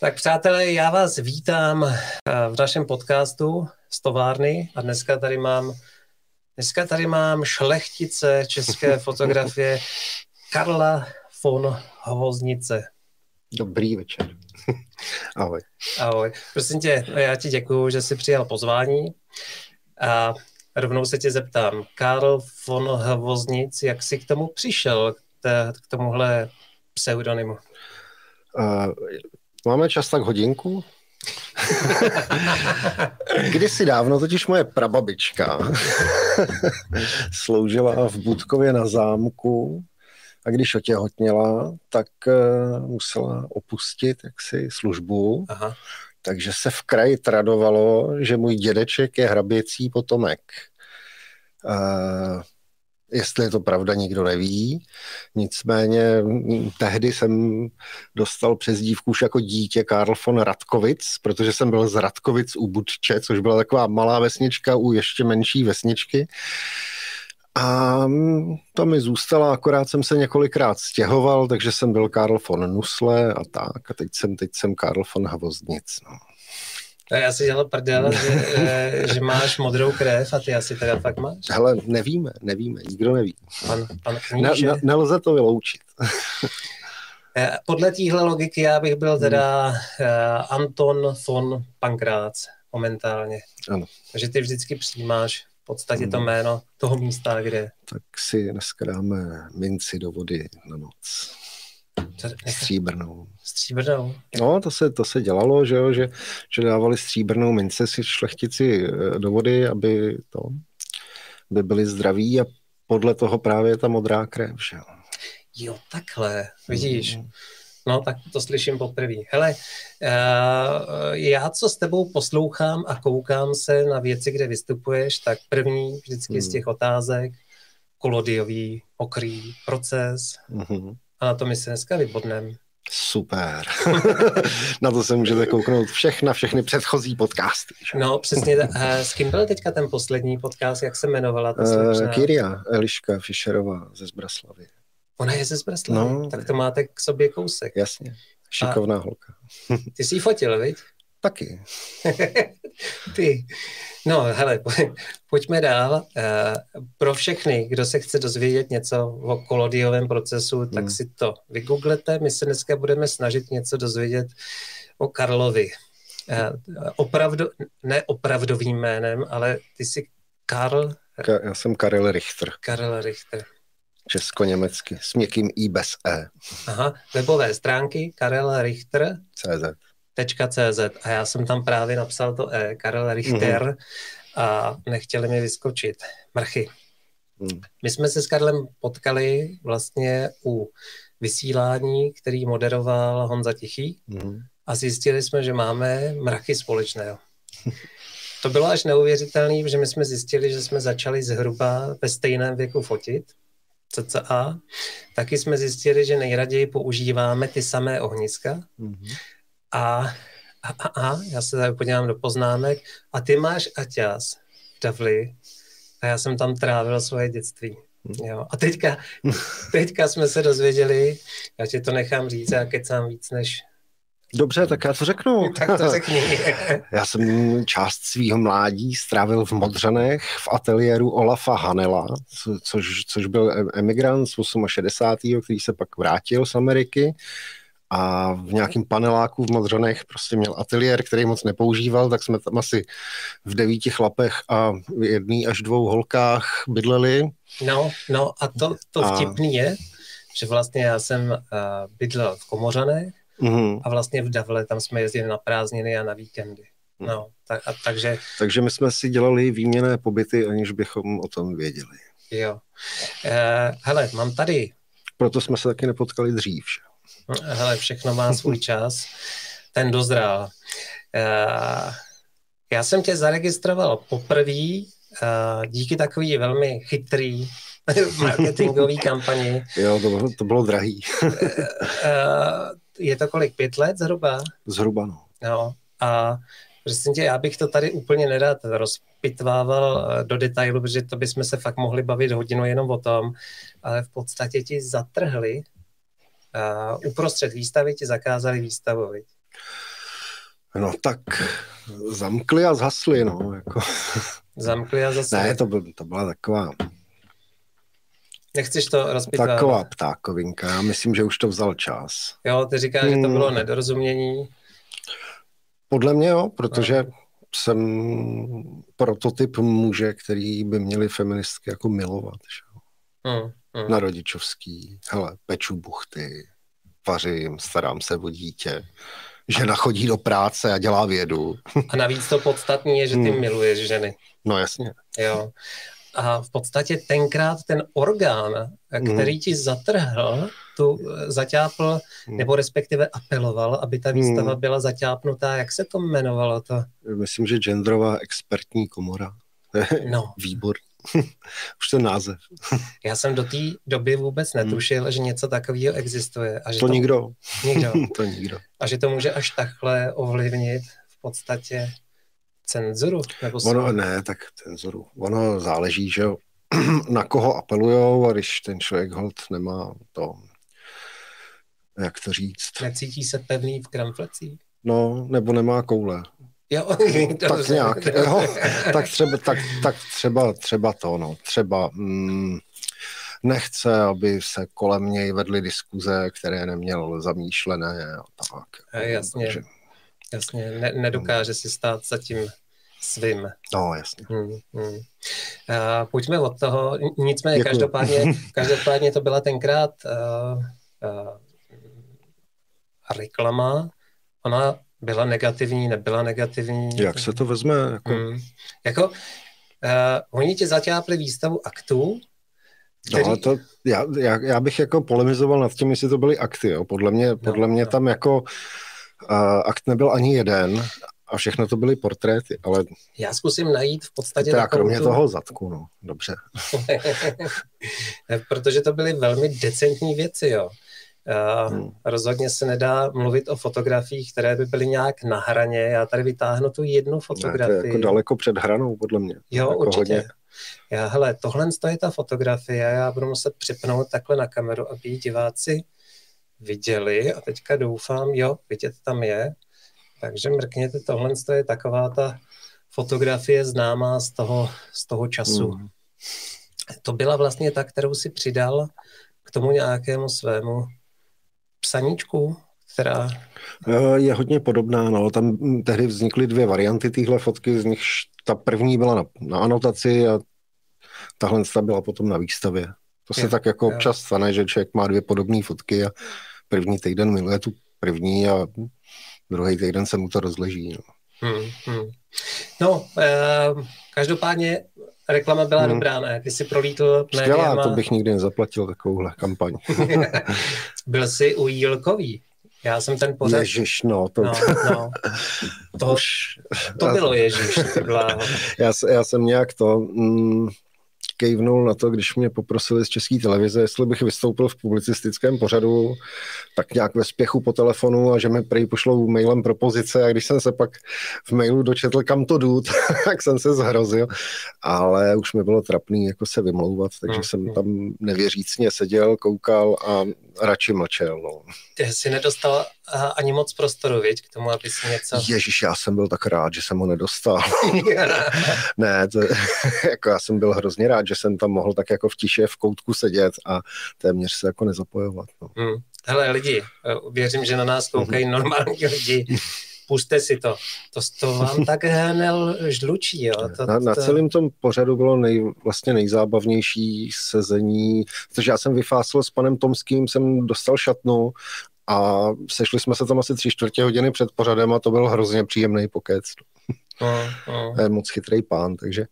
Tak přátelé, já vás vítám eh, v našem podcastu z továrny a dneska tady mám dneska tady mám šlechtice české fotografie Karla von Hvoznice. Dobrý večer. Ahoj. Ahoj. Prosím tě, já ti děkuji, že jsi přijal pozvání a rovnou se tě zeptám. Karl von Hvoznic, jak jsi k tomu přišel, k tomuhle pseudonymu? Uh, Máme čas tak hodinku? Kdysi dávno totiž moje prababička sloužila v Budkově na zámku a když otěhotněla, tak uh, musela opustit jaksi službu. Aha. Takže se v kraji tradovalo, že můj dědeček je hraběcí potomek. Uh, Jestli je to pravda, nikdo neví. Nicméně tehdy jsem dostal přezdívku už jako dítě Karl von Radkovic, protože jsem byl z Radkovic u Budče, což byla taková malá vesnička u ještě menší vesničky. A to mi zůstalo, akorát jsem se několikrát stěhoval, takže jsem byl Karl von Nusle a tak. A teď jsem, teď jsem Karl von Havoznic. No. A já si dělal prdel, že, eh, že máš modrou krev a ty asi teda fakt máš. Hele, nevíme, nevíme, nikdo neví. Pan, pan ne, ne, nelze to vyloučit. Eh, podle téhle logiky já bych byl teda uh, Anton von Pankrác momentálně. Ano. Takže ty vždycky přijímáš v podstatě to jméno toho místa, kde... Tak si dneska dáme minci do vody na noc. Stříbrnou. Stříbrnou? No, to se, to se dělalo, že, jo, že, že dávali stříbrnou mince si šlechtici eh, do vody, aby to, aby byli zdraví a podle toho právě ta modrá krev, že jo. Jo, takhle, vidíš. Mm. No, tak to slyším poprvé. Hele, eh, já co s tebou poslouchám a koukám se na věci, kde vystupuješ, tak první vždycky mm. z těch otázek, kolodiový, okrý proces, mm-hmm. A na to my se dneska vybodneme. Super. na to se můžete kouknout všechna, všechny předchozí podcasty. Že? No, přesně. S kým byl teďka ten poslední podcast, jak se jmenovala ta slečna? Uh, Kyria Eliška Fischerová ze Zbraslavy. Ona je ze Zbraslavy? No, tak to máte k sobě kousek. Jasně. Šikovná A holka. ty jsi ji fotil, viď? Taky. Ty. No, hele, pojďme dál. Eh, pro všechny, kdo se chce dozvědět něco o kolodiovém procesu, tak hmm. si to vygooglete. My se dneska budeme snažit něco dozvědět o Karlovi. Eh, opravdu, ne opravdovým jménem, ale ty jsi Karl... Ka- já jsem Karel Richter. Karel Richter. Česko-německy, s měkkým i bez E. Aha, webové stránky Karel Richter. CZ. .cz a já jsem tam právě napsal to E, Karel Richter mm-hmm. a nechtěli mi vyskočit mrchy. Mm. My jsme se s Karlem potkali vlastně u vysílání, který moderoval Honza Tichý mm. a zjistili jsme, že máme mrachy společného. To bylo až neuvěřitelné, že my jsme zjistili, že jsme začali zhruba ve stejném věku fotit, cca. Taky jsme zjistili, že nejraději používáme ty samé ohniska. Mm-hmm. A, a, a, a já se tady podívám do poznámek. A ty máš Aťas v Davli a já jsem tam trávil svoje dětství. Jo. A teďka, teďka jsme se dozvěděli, já ti to nechám říct, já kecám víc než Dobře, tak já to řeknu. tak to řekni. já jsem část svého mládí strávil v Modřanech v ateliéru Olafa Hanela, což, což byl emigrant z 68. který se pak vrátil z Ameriky a v nějakém paneláku v Modřanech prostě měl ateliér, který moc nepoužíval, tak jsme tam asi v devíti chlapech a v jedný až dvou holkách bydleli. No, no a to, to a... vtipný je, že vlastně já jsem uh, bydlel v Komořanech mm-hmm. a vlastně v Davle tam jsme jezdili na prázdniny a na víkendy. Mhm. No, tak, a, takže... takže my jsme si dělali výměné pobyty, aniž bychom o tom věděli. Jo. Uh, hele, mám tady... Proto jsme se taky nepotkali dřív, že? Hele, všechno má svůj čas, ten dozrál. Eh, já jsem tě zaregistroval poprvé eh, díky takový velmi chytrý marketingový kampani. Jo, to bylo, to bylo drahý. Eh, je to kolik, pět let zhruba? Zhruba, no. no. A prostě tě, já bych to tady úplně nedat rozpitvával do detailu, protože to bychom se fakt mohli bavit hodinu jenom o tom, ale v podstatě ti zatrhli uh, uprostřed výstavy ti zakázali výstavu, viď? No tak zamkli a zhasli, no. Jako. Zamkli a zhasli. Ne, to, byl, to byla taková... Nechceš to rozpitvat? Taková ptákovinka, já myslím, že už to vzal čas. Jo, ty říkáš, hmm. že to bylo hmm. nedorozumění. Podle mě jo, protože no. jsem prototyp muže, který by měli feministky jako milovat. Že? Hmm. Hmm. Na rodičovský. Hele, peču buchty, vařím, starám se o dítě žena chodí do práce a dělá vědu. A navíc to podstatní je, že ty hmm. miluješ ženy. No jasně. Jo. A v podstatě tenkrát ten orgán, který hmm. ti zatrhl, tu zaťápl, hmm. nebo respektive apeloval, aby ta výstava hmm. byla zaťápnutá. Jak se to jmenovalo to? Myslím, že genderová expertní komora. no. Výbor. Už ten název. Já jsem do té doby vůbec hmm. netušil, hmm. že něco takového existuje. A že to, to nikdo. Nikdo. to nikdo. A že to může až takhle ovlivnit v podstatě cenzuru? Nebo ono, ne, tak cenzuru. Ono záleží, že na koho apelujou a když ten člověk hold nemá to, jak to říct. Necítí se pevný v kramflecích? No, nebo nemá koule. Jo, tak nějak, jo, tak třeba, tak, tak třeba, třeba to, no, třeba mm, nechce, aby se kolem něj vedly diskuze, které neměl zamýšlené a tak. A jasně, takže, jasně, ne, nedokáže si stát za tím svým. No, jasně. Hmm, hmm. A pojďme od toho, nicméně Děkuji. každopádně, každopádně to byla tenkrát uh, uh, reklama, ona byla negativní, nebyla negativní. Jak se to vezme? Jako, hmm. jako uh, oni ti zaťápli výstavu aktů, který... No, to, já, já, já, bych jako polemizoval nad tím, jestli to byly akty. Jo. Podle mě, no, podle mě no. tam jako uh, akt nebyl ani jeden a všechno to byly portréty, ale... Já zkusím najít v podstatě Teda kromě tu... toho zadku, no, dobře. Protože to byly velmi decentní věci, jo. Uh, hmm. Rozhodně se nedá mluvit o fotografiích, které by byly nějak na hraně. Já tady vytáhnu tu jednu fotografii. Ne, to je jako daleko před hranou, podle mě. Jo, jako určitě. Hodně. Já, hele, tohle je ta fotografie, já budu muset připnout takhle na kameru, aby ji diváci viděli a teďka doufám, jo, vidět tam je. Takže mrkněte, tohle je taková ta fotografie známá z toho, z toho času. Hmm. To byla vlastně ta, kterou si přidal k tomu nějakému svému psaníčku, která... Eh, je hodně podobná, no. Tam tehdy vznikly dvě varianty téhle fotky, z nich ta první byla na, na anotaci a tahle byla potom na výstavě. To se je, tak jako je. občas stane, že člověk má dvě podobné fotky a první týden miluje tu první a druhý týden se mu to rozleží. No, hmm, hmm. no eh, každopádně reklama byla hmm. dobrá, ne? Ty jsi prolítl médiama. to bych nikdy nezaplatil takovouhle kampaň. Byl jsi u Jílkový. Já jsem ten pořad... Ježiš, no. To, no, no. to, to bylo Ježiš. já, já jsem nějak to... Mm, kejvnul na to, když mě poprosili z české televize, jestli bych vystoupil v publicistickém pořadu, tak nějak ve spěchu po telefonu a že mi prý pošlou mailem propozice a když jsem se pak v mailu dočetl, kam to jdu, tak jsem se zhrozil, ale už mi bylo trapný jako se vymlouvat, takže jsem mhm. tam nevěřícně seděl, koukal a radši mlčel. No. Ty jsi nedostal ani moc prostoru, viď, k tomu, aby si něco... Ježíš, já jsem byl tak rád, že jsem ho nedostal. ne, to, jako já jsem byl hrozně rád, že jsem tam mohl tak jako v tiše v koutku sedět a téměř se jako nezapojovat. No. Hmm. Hele lidi, věřím, že na nás koukají mm normální lidi. Puste si to. To, to vám tak hnel žlučí. Jo? To, na, na celém tom pořadu bylo nej, vlastně nejzábavnější sezení, protože já jsem vyfásl s panem Tomským, jsem dostal šatnu a sešli jsme se tam asi tři čtvrtě hodiny před pořadem a to byl hrozně příjemný pokec. No, no. Je moc chytrý pán, takže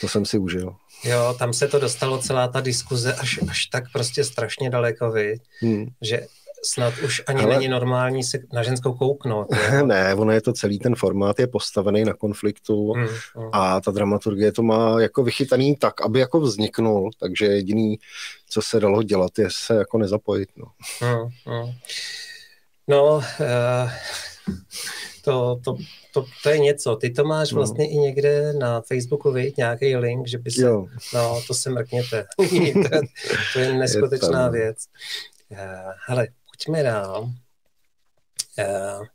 to jsem si užil. Jo, tam se to dostalo celá ta diskuze až, až tak prostě strašně daleko, vy, hmm. že snad už ani Ale... není normální se na ženskou kouknout. Jo? ne, ono je to celý ten formát, je postavený na konfliktu hmm, hmm. a ta dramaturgie to má jako vychytaný tak, aby jako vzniknul, takže jediný, co se dalo dělat, je se jako nezapojit. No, hmm, hmm. no uh, to, to, to, to je něco. Ty to máš no. vlastně no. i někde na Facebooku, vidět nějaký link, že by se... Jo. No, to se mrkněte. to, to je neskutečná je věc. Uh, hele, pojďme dál. Uh,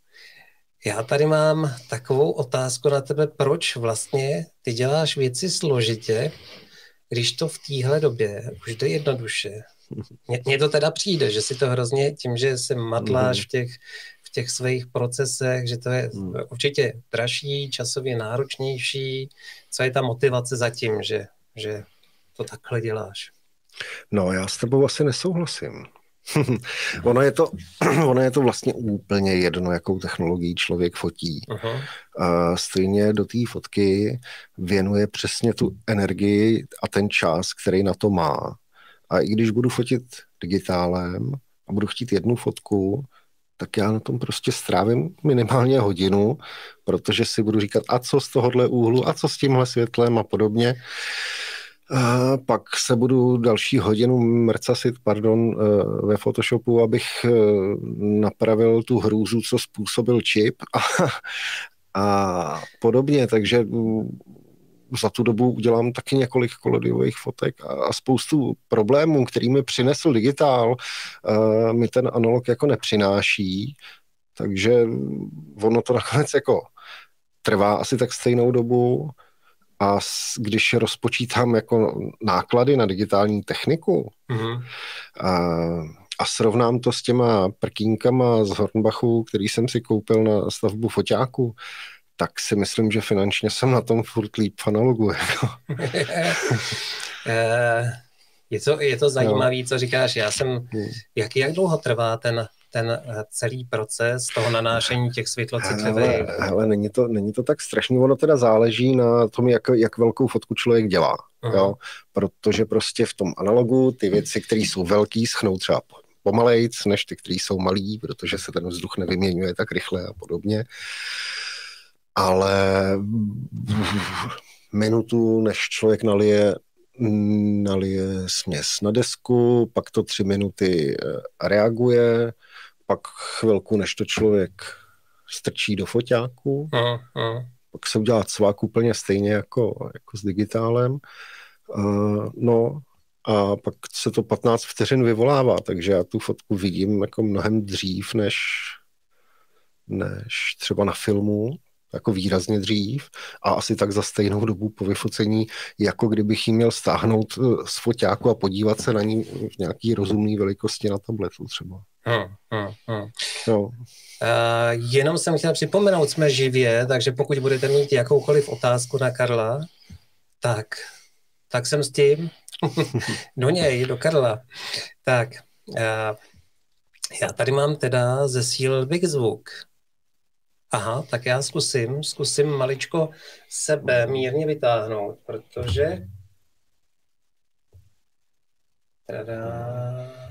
Já tady mám takovou otázku na tebe, proč vlastně ty děláš věci složitě, když to v téhle době už jde jednoduše. Mně to teda přijde, že si to hrozně tím, že se matláš v těch, v těch svých procesech, že to je hmm. určitě dražší, časově náročnější. Co je ta motivace za tím, že, že to takhle děláš? No, já s tebou asi nesouhlasím. ono, je to, ono je to vlastně úplně jedno, jakou technologií člověk fotí. Uh-huh. A stejně do té fotky věnuje přesně tu energii a ten čas, který na to má. A i když budu fotit digitálem a budu chtít jednu fotku, tak já na tom prostě strávím minimálně hodinu, protože si budu říkat, a co z tohohle úhlu, a co s tímhle světlem a podobně. A pak se budu další hodinu mrcasit, pardon, eh, ve Photoshopu, abych eh, napravil tu hrůzu, co způsobil čip. A, a podobně, takže mm, za tu dobu udělám taky několik kolodiových fotek a, a spoustu problémů, který mi přinesl digitál, uh, mi ten analog jako nepřináší, takže ono to nakonec jako trvá asi tak stejnou dobu a když rozpočítám jako náklady na digitální techniku mm-hmm. a, a srovnám to s těma prkínkama z Hornbachu, který jsem si koupil na stavbu foťáku, tak si myslím, že finančně jsem na tom furt líp v analogu. Jako. Eh, je to, je to zajímavé, co říkáš. Já jsem, hmm. jak, jak dlouho trvá ten, ten eh, celý proces toho nanášení těch světlocitlivých? Hele, hele není, to, není to tak strašně, ono teda záleží na tom, jak, jak velkou fotku člověk dělá. Uh-huh. Jo? Protože prostě v tom analogu ty věci, které jsou velký, schnou třeba pomalejc, než ty, které jsou malý, protože se ten vzduch nevyměňuje tak rychle a podobně. Ale minutu, než člověk nalije, nalije směs na desku, pak to tři minuty eh, reaguje, pak chvilku, než to člověk strčí do foťáku, uh, uh. pak se udělá cvák úplně stejně jako, jako s digitálem. Uh, no a pak se to 15 vteřin vyvolává, takže já tu fotku vidím jako mnohem dřív, než, než třeba na filmu jako výrazně dřív a asi tak za stejnou dobu po vyfocení, jako kdybych ji měl stáhnout eh, z foťáku a podívat se na ní v nějaký rozumný velikosti na tabletu třeba. Hmm, hmm, hmm. No. Uh, jenom jsem chtěl připomenout, jsme živě, takže pokud budete mít jakoukoliv otázku na Karla, tak, tak jsem s tím. do něj, do Karla. Tak, uh, já tady mám teda zesílil Big Zvuk. Aha, tak já zkusím, zkusím maličko sebe mírně vytáhnout, protože... Tada.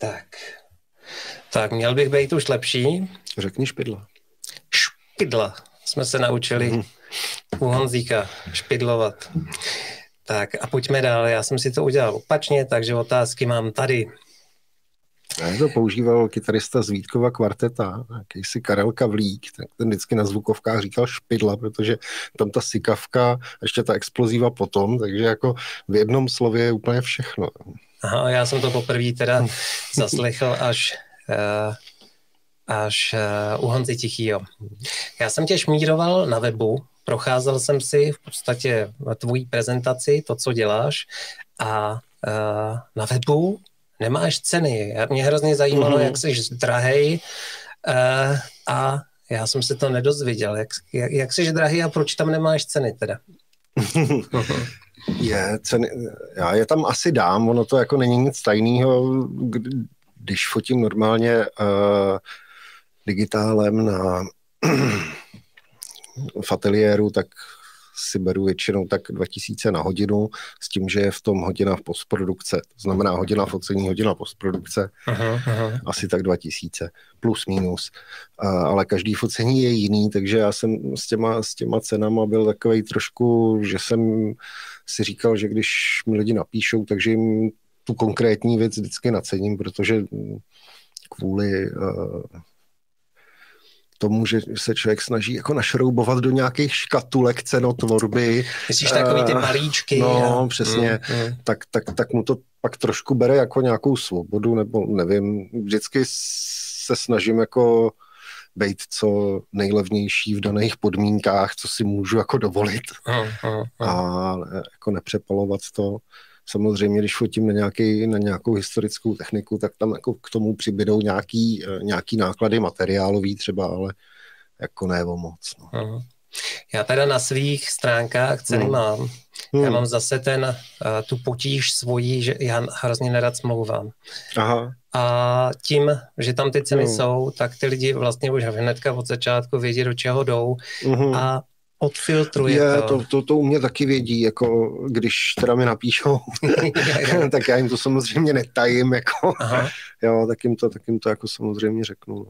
Tak. Tak, měl bych být už lepší. Řekni špidla. Špidla. Jsme se naučili mm. u Honzíka špidlovat. Tak a pojďme dál. Já jsem si to udělal opačně, takže otázky mám tady. Já to používal kytarista z Vítkova kvarteta, jakýsi Karel Kavlík, tak ten vždycky na zvukovkách říkal špidla, protože tam ta sikavka, ještě ta explozíva potom, takže jako v jednom slově je úplně všechno. Aha, já jsem to poprvé teda zaslechl až uh, až uh, u Honzy Tichýho. Já jsem tě šmíroval na webu, procházel jsem si v podstatě tvojí prezentaci, to, co děláš a uh, na webu nemáš ceny. Mě hrozně zajímalo, mm-hmm. jak jsi drahej uh, a já jsem se to nedozvěděl. Jak, jak, jak jsi drahý a proč tam nemáš ceny teda? je, ceny, já je tam asi dám, ono to jako není nic tajného, když fotím normálně uh, digitálem na v ateliéru, tak si beru většinou tak 2000 na hodinu s tím, že je v tom hodina v postprodukce. To znamená hodina focení, hodina postprodukce. Aha, aha. Asi tak 2000 plus minus. A, ale každý focení je jiný, takže já jsem s těma, s těma cenama byl takový trošku, že jsem si říkal, že když mi lidi napíšou, takže jim tu konkrétní věc vždycky nacením, protože kvůli uh, tomu, že se člověk snaží jako našroubovat do nějakých škatulek cenotvorby. Myslíš takový ty eh, malíčky? No, a... přesně. Mm, mm. Tak, tak, tak mu to pak trošku bere jako nějakou svobodu, nebo nevím, vždycky se snažím jako být co nejlevnější v daných podmínkách, co si můžu jako dovolit a jako nepřepalovat to. Samozřejmě, když fotím na, nějaký, na nějakou historickou techniku, tak tam jako k tomu přibydou nějaký, eh, nějaký náklady materiálový třeba, ale jako ne o moc. No. Uh. Já teda na svých stránkách ceny hmm. mám. Hmm. Já mám zase ten, uh, tu potíž svojí, že já hrozně nerad smlouvám. Aha. A tím, že tam ty ceny hmm. jsou, tak ty lidi vlastně už hnedka od začátku vědí, do čeho jdou hmm. a odfiltruje je, to. To, to. To u mě taky vědí, jako když teda mi napíšou, tak já jim to samozřejmě netajím, jako, Aha. jo, tak jim, to, tak jim to jako samozřejmě řeknu.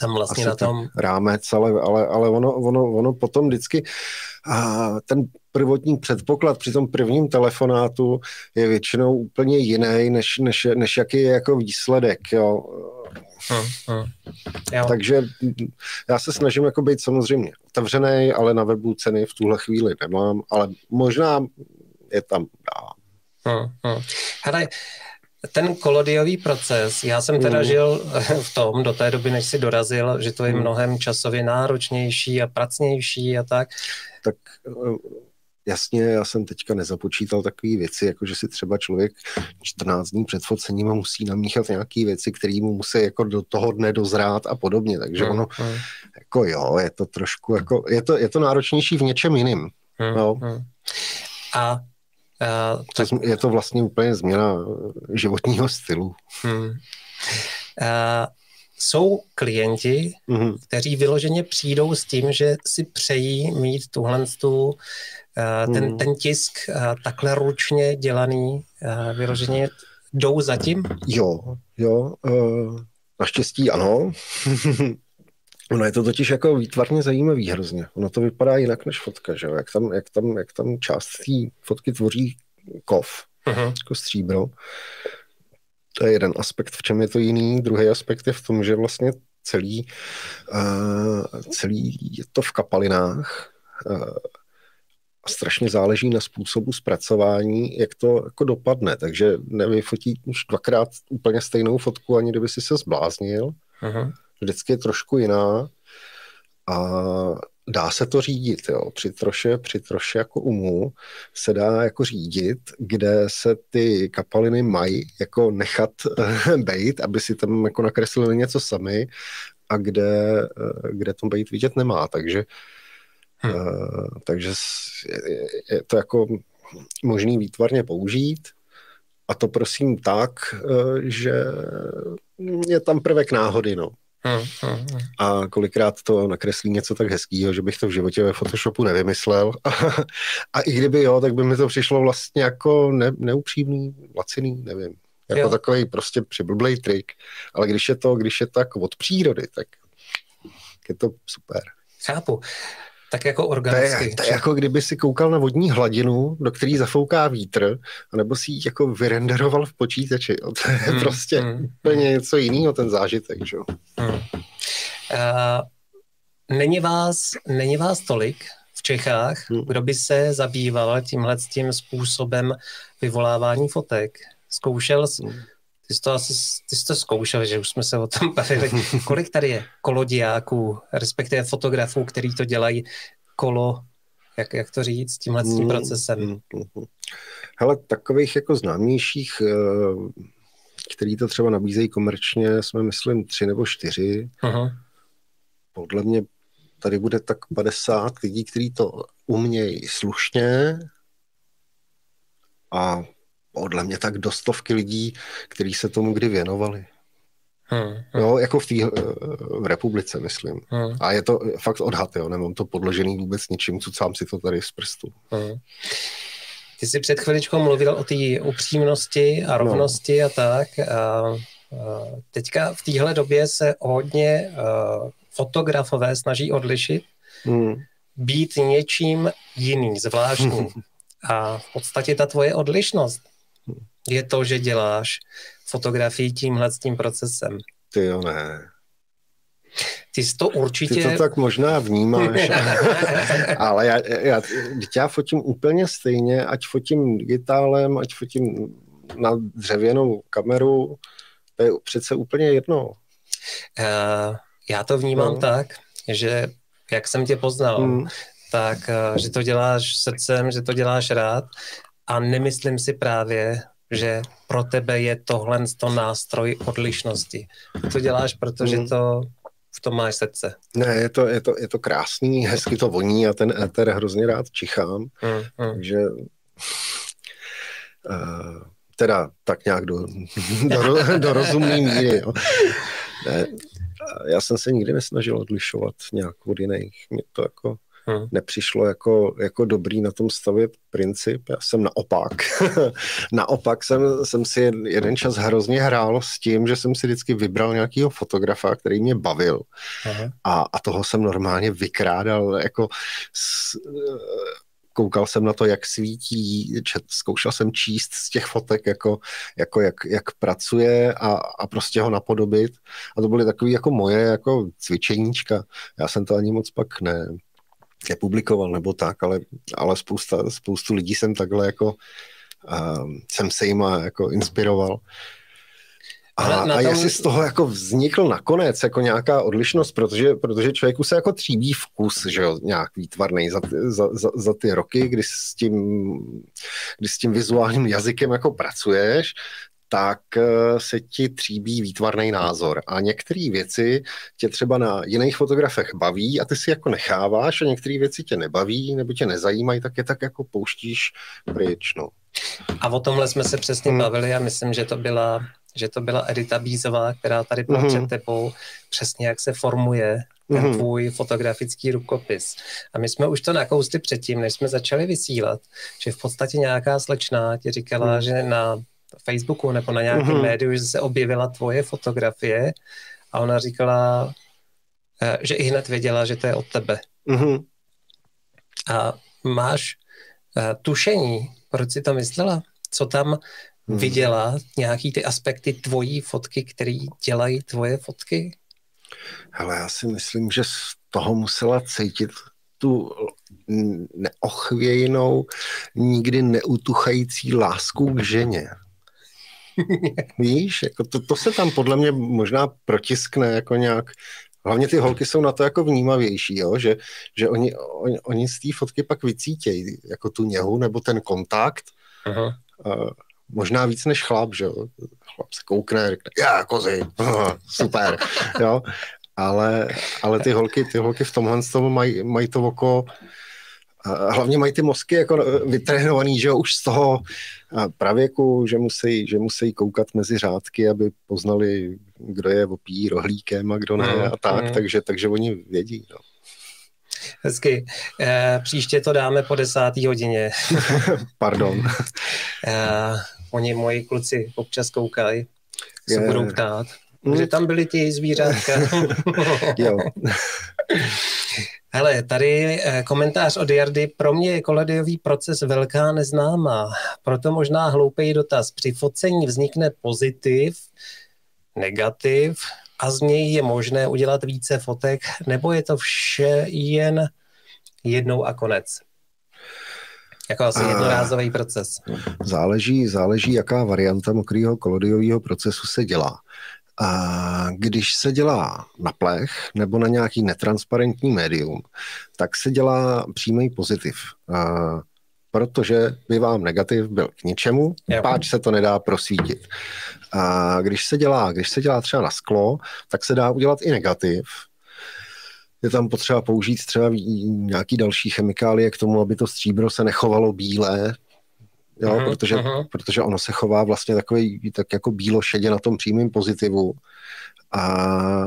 Tam vlastně Asi na tom... Rámec, ale, ale, ale ono, ono, ono potom vždycky a ten prvotní předpoklad při tom prvním telefonátu je většinou úplně jiný, než, než, než jaký je jako výsledek, jo. Hmm, hmm. Jo. Takže já se snažím jako být samozřejmě otevřený, ale na webu ceny v tuhle chvíli nemám, ale možná je tam dám. Hmm, hmm. Hele, ten kolodiový proces, já jsem teda mm. žil v tom do té doby, než si dorazil, že to je mm. mnohem časově náročnější a pracnější a tak. Tak eh, jasně, já jsem teďka nezapočítal takové věci, jako že si třeba člověk 14 dní před focením musí namíchat nějaké věci, které mu musí jako do toho dne dozrát a podobně, takže mm. ono, jako jo, je to trošku, jako, je to, je to náročnější v něčem jiným. Mm. No. Mm. A Uh, tak... Je to vlastně úplně změna životního stylu. Hmm. Uh, jsou klienti, mm-hmm. kteří vyloženě přijdou s tím, že si přejí mít tuhle tu, uh, ten, mm. ten tisk uh, takhle ručně dělaný, uh, vyloženě jdou zatím? Jo, jo, uh, naštěstí ano. Ono je to totiž jako výtvarně zajímavý hrozně. Ono to vypadá jinak než fotka, že jo? Jak tam, jak tam, jak tam část té fotky tvoří kov, uh-huh. jako stříbro. To je jeden aspekt, v čem je to jiný. Druhý aspekt je v tom, že vlastně celý, uh, celý je to v kapalinách uh, a strašně záleží na způsobu zpracování, jak to jako dopadne. Takže nevyfotí už dvakrát úplně stejnou fotku, ani kdyby si se zbláznil. Uh-huh vždycky je trošku jiná a dá se to řídit, jo. Při troše, při troše jako umu se dá jako řídit, kde se ty kapaliny mají jako nechat bejt, aby si tam jako nakreslili něco sami a kde, kde to bejt vidět nemá, takže hmm. uh, takže je, je to jako možný výtvarně použít a to prosím tak, uh, že je tam prvek náhody, no. Hmm, hmm, hmm. A kolikrát to nakreslí něco tak hezkého, že bych to v životě ve Photoshopu nevymyslel. A, i kdyby jo, tak by mi to přišlo vlastně jako ne, neupřímný, laciný, nevím. Jako jo. takový prostě přiblblej trik. Ale když je to, když je to jako od přírody, tak je to super. Chápu. Tak jako organicky. To je, to je jako kdyby si koukal na vodní hladinu, do který zafouká vítr, anebo si ji jako vyrenderoval v počítači. Jo. To je hmm, prostě hmm, úplně hmm. něco jiného, ten zážitek. Že? Hmm. Uh, není, vás, není vás tolik v Čechách, hmm. kdo by se zabýval tímhle tím způsobem vyvolávání fotek? Zkoušel hmm. Ty jsi to asi ty jsi to zkoušel, že už jsme se o tom bavili. Kolik tady je kolodiáků, respektive fotografů, který to dělají kolo, jak, jak to říct, tímhle tím mm, procesem? Mm, mm, Hele, takových jako známějších, eh, který to třeba nabízejí komerčně, jsme myslím tři nebo čtyři. Uh-huh. Podle mě tady bude tak 50 lidí, kteří to umějí slušně a podle mě tak do stovky lidí, kteří se tomu kdy věnovali. Hmm, hmm. Jo, jako v té eh, v republice, myslím. Hmm. A je to fakt odhad, jo, nemám to podložený vůbec ničím, co sám si to tady z prstu. Hmm. Ty jsi před chviličkou mluvil o té upřímnosti a no. rovnosti no. a tak. A, a teďka v téhle době se hodně a, fotografové snaží odlišit, hmm. být něčím jiný, zvláštní. A v podstatě ta tvoje odlišnost je to, že děláš fotografii tímhle s tím procesem. Ty jo, ne. Ty jsi to určitě... Ty to tak možná vnímáš, ale já, já, já fotím úplně stejně, ať fotím digitálem, ať fotím na dřevěnou kameru, to je přece úplně jedno. Uh, já to vnímám no. tak, že jak jsem tě poznal, mm. tak uh, že to děláš srdcem, že to děláš rád a nemyslím si právě, že pro tebe je tohle to nástroj odlišnosti. To děláš, protože mm. to v tom máš srdce. Ne, je to, je to, je to krásný, hezky to voní a ten éter hrozně rád čichám. Mm, mm. Takže uh, teda tak nějak do, do, do rozumné míry. Jo. Ne, já jsem se nikdy nesnažil odlišovat nějak od jiných. Mě to jako hmm. nepřišlo jako, jako dobrý na tom stavět princip. Já jsem naopak. naopak jsem, jsem si jeden čas hrozně hrál s tím, že jsem si vždycky vybral nějakého fotografa, který mě bavil. Hmm. A, a toho jsem normálně vykrádal jako s, koukal jsem na to, jak svítí, čet, zkoušel jsem číst z těch fotek, jako, jako jak, jak pracuje a, a prostě ho napodobit. A to byly takové jako moje jako cvičeníčka. Já jsem to ani moc pak ne, nepublikoval nebo tak, ale, ale spousta, spoustu lidí jsem takhle jako um, jsem se jima jako inspiroval. A, na, na a tom... jestli z toho jako vznikl nakonec jako nějaká odlišnost, protože, protože člověku se jako tříbí vkus, že jo, nějak výtvarný za, za, za, za ty roky, kdy s tím, kdy s tím vizuálním jazykem jako pracuješ, tak eh, se ti tříbí výtvarný názor. A některé věci tě třeba na jiných fotografech baví a ty si jako necháváš a některé věci tě nebaví nebo tě nezajímají, tak je tak jako pouštíš pryč. No. A o tomhle jsme se přesně hmm. bavili a myslím, že to byla že to byla Edita Bízová, která tady byla mm-hmm. před tebou, přesně jak se formuje ten mm-hmm. tvůj fotografický rukopis. A my jsme už to nakousli předtím, než jsme začali vysílat, že v podstatě nějaká slečná ti říkala, mm. že na Facebooku nebo na nějakém mm-hmm. médiu, že se objevila tvoje fotografie a ona říkala, eh, že i hned věděla, že to je od tebe. Mm-hmm. A máš uh, tušení, proč si to myslela? Co tam hmm. viděla nějaký ty aspekty tvojí fotky, které dělají tvoje fotky? Ale já si myslím, že z toho musela cítit tu neochvějnou, nikdy neutuchající lásku k ženě. Víš, jako to, to se tam podle mě možná protiskne jako nějak Hlavně ty holky jsou na to jako vnímavější, jo? že, že oni, oni, oni z té fotky pak vycítějí jako tu něhu nebo ten kontakt. Aha. Uh, možná víc než chlap, že jo. Chlap se koukne, řekne, já kozy, super, jo. Ale, ale ty holky, ty holky v tomhle tomu mají, mají to oko, hlavně mají ty mozky jako vytrénovaný, že jo, už z toho pravěku, že musí, že musí koukat mezi řádky, aby poznali, kdo je opí rohlíkem a kdo ne mm, a tak, mm. takže, takže oni vědí, no. Hezky. E, příště to dáme po desátý hodině. Pardon. E, oni moji kluci občas koukají, se budou ptát, mm. že tam byly ti zvířátka. jo. Hele, tady eh, komentář od Jardy. Pro mě je kolediový proces velká neznámá, proto možná hloupý dotaz. Při focení vznikne pozitiv, negativ a z něj je možné udělat více fotek, nebo je to vše jen jednou a konec? Jako asi jednorázový proces. Záleží, záleží, jaká varianta mokrého kolodiového procesu se dělá. A když se dělá na plech nebo na nějaký netransparentní médium, tak se dělá přímý pozitiv. A protože by vám negativ byl k ničemu, yep. páč se to nedá prosvítit. A když se dělá, když se dělá třeba na sklo, tak se dá udělat i negativ, je tam potřeba použít třeba nějaký další chemikálie k tomu, aby to stříbro se nechovalo bílé, jo, uh-huh, protože, uh-huh. protože ono se chová vlastně takový, tak jako bílo šedě na tom přímém pozitivu a,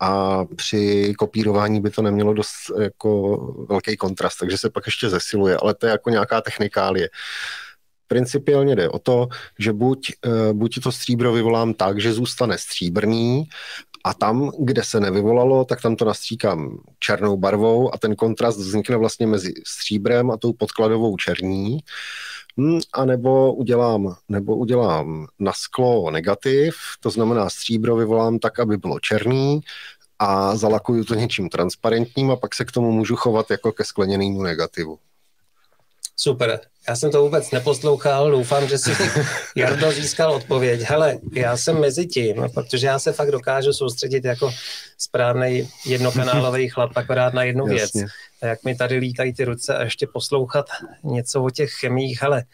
a při kopírování by to nemělo dost jako velký kontrast, takže se pak ještě zesiluje, ale to je jako nějaká technikálie. Principiálně jde o to, že buď, eh, buď to stříbro vyvolám tak, že zůstane stříbrný a tam, kde se nevyvolalo, tak tam to nastříkám černou barvou a ten kontrast vznikne vlastně mezi stříbrem a tou podkladovou černí. Hmm, a nebo udělám, nebo udělám na sklo negativ, to znamená stříbro vyvolám tak, aby bylo černý a zalakuju to něčím transparentním a pak se k tomu můžu chovat jako ke skleněnému negativu. Super. Já jsem to vůbec neposlouchal, doufám, že si Jardo získal odpověď. Hele, já jsem mezi tím, protože já se fakt dokážu soustředit jako správný jednokanálový chlap, akorát na jednu věc. A jak mi tady lítají ty ruce a ještě poslouchat něco o těch chemích. Hele,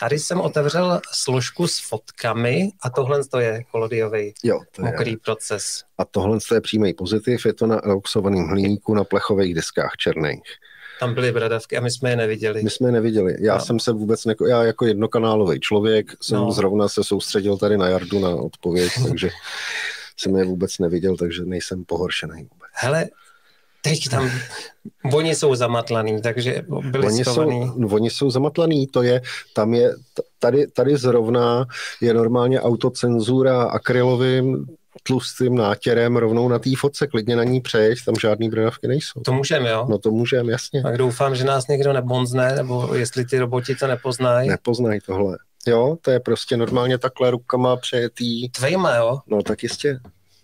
tady jsem otevřel složku s fotkami a tohle to je kolodiový jo, to mokrý je. proces. A tohle to je přímý pozitiv, je to na eloxovaném hliníku na plechových deskách černých. Tam byly bradavky a my jsme je neviděli. My jsme je neviděli. Já no. jsem se vůbec, neko, já jako jednokanálový člověk jsem no. zrovna se soustředil tady na Jardu na odpověď, takže jsem je vůbec neviděl, takže nejsem pohoršený vůbec. Hele, teď tam, oni jsou zamatlaný, takže byli oni schovaný. jsou, oni jsou zamatlaný, to je, tam je, tady, tady zrovna je normálně autocenzura akrylovým tlustým nátěrem rovnou na té fotce, klidně na ní přejít, tam žádný bradavky nejsou. To můžeme, jo? No to můžeme, jasně. Tak doufám, že nás někdo nebonzne, nebo jestli ty roboti to nepoznají. Nepoznají tohle. Jo, to je prostě normálně takhle rukama přejetý. Tvejma, jo? No tak jistě